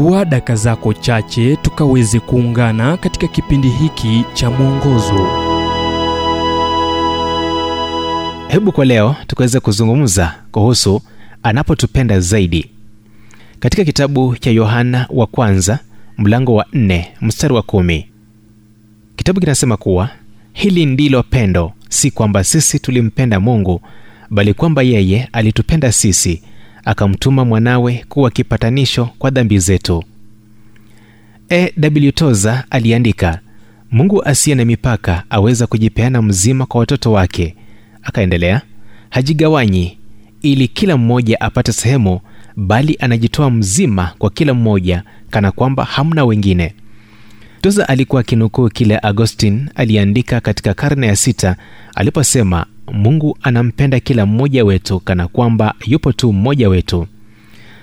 chukua daka zako chache tukaweze kuungana katika kipindi hiki cha mwongozo. Hebu kwa leo tukaweze kuzungumza kuhusu anapotupenda zaidi. Katika kitabu cha yohana wa kwanza mlango wa nne mstari wa kumi. Kitabu kinasema kuwa hili ndilo pendo si kwamba sisi tulimpenda mungu bali kwamba yeye alitupenda sisi akamtuma mwanawe kuwa kipatanisho kwa dhambi zetu. E toza aliandika mungu asiye na mipaka aweza kujipeana mzima kwa watoto wake. Akaendelea hajigawanyi ili kila mmoja apate sehemu bali anajitoa mzima kwa kila mmoja kana kwamba hamna wengine. Toza alikuwa akinukuu kile agostin aliandika katika karne ya sita aliposema mungu anampenda kila mmoja wetu kana kwamba yupo tu mmoja wetu.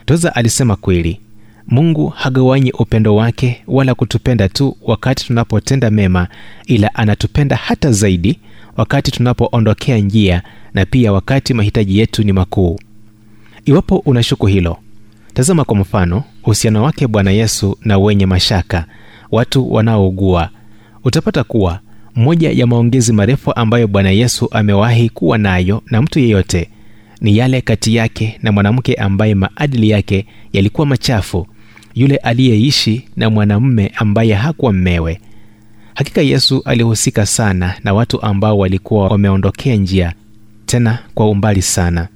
Toza alisema kweli mungu hagawanyi upendo wake wala kutupenda tu wakati tunapotenda mema ila anatupenda hata zaidi wakati tunapoondokea njia na pia wakati mahitaji yetu ni makuu. Iwapo unashuku hilo tazama kwa mfano uhusiano wake bwana yesu na wenye mashaka watu wanaougua. Utapata kuwa moja ya maongezi marefu ambayo bwana yesu amewahi kuwa nayo na mtu yeyote ni yale kati yake na mwanamke ambaye maadili yake yalikuwa machafu yule aliyeishi na mwanamume ambaye hakuwa mmewe. Hakika yesu alihusika sana na watu ambao walikuwa wameondokea njia tena kwa umbali sana.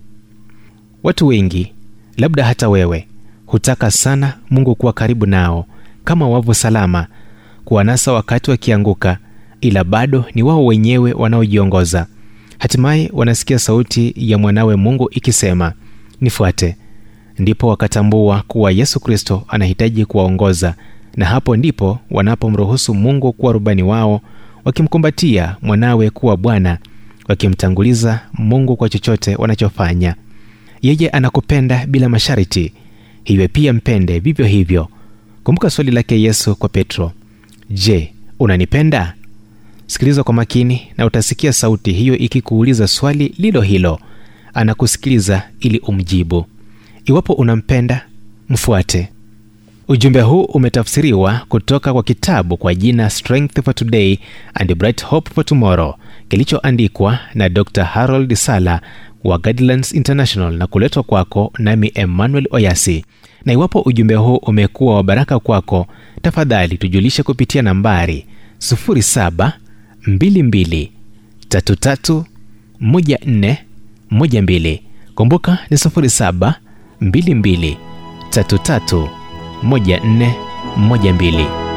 Watu wengi labda hata wewe hutaka sana mungu kuwa karibu nao kama wavu salama kuwanasa wakati wakianguka ila bado ni wao wenyewe wanaojiongoza. Hatimaye wanasikia sauti ya mwanawe mungu ikisema nifuate. Ndipo wakatambua kuwa yesu kristo anahitaji kuwaongoza na hapo ndipo wanapomruhusu mungu kuwa rubani wao wakimkumbatia mwanawe kuwa bwana wakimtanguliza mungu kwa chochote wanachofanya. Yeye anakupenda bila masharti hivyo pia mpende vivyo hivyo. Kumbuka swali lake yesu kwa petro je unanipenda sikiliza kwa makini na utasikia sauti hiyo ikikuuliza swali lilo hilo. Anakusikiliza ili umjibu. Iwapo unampenda mfuate. Ujumbe huu umetafsiriwa kutoka kwa kitabu kwa jina strength for today and bright hope for tomorrow kilichoandikwa na dr harold sala wa guidelines international na kuletwa kwako nami emmanuel oyasi. Na iwapo ujumbe huu umekuwa wa baraka kwako tafadhali tujulishe kupitia nambari 0722331412 kumbuka ni 0722331412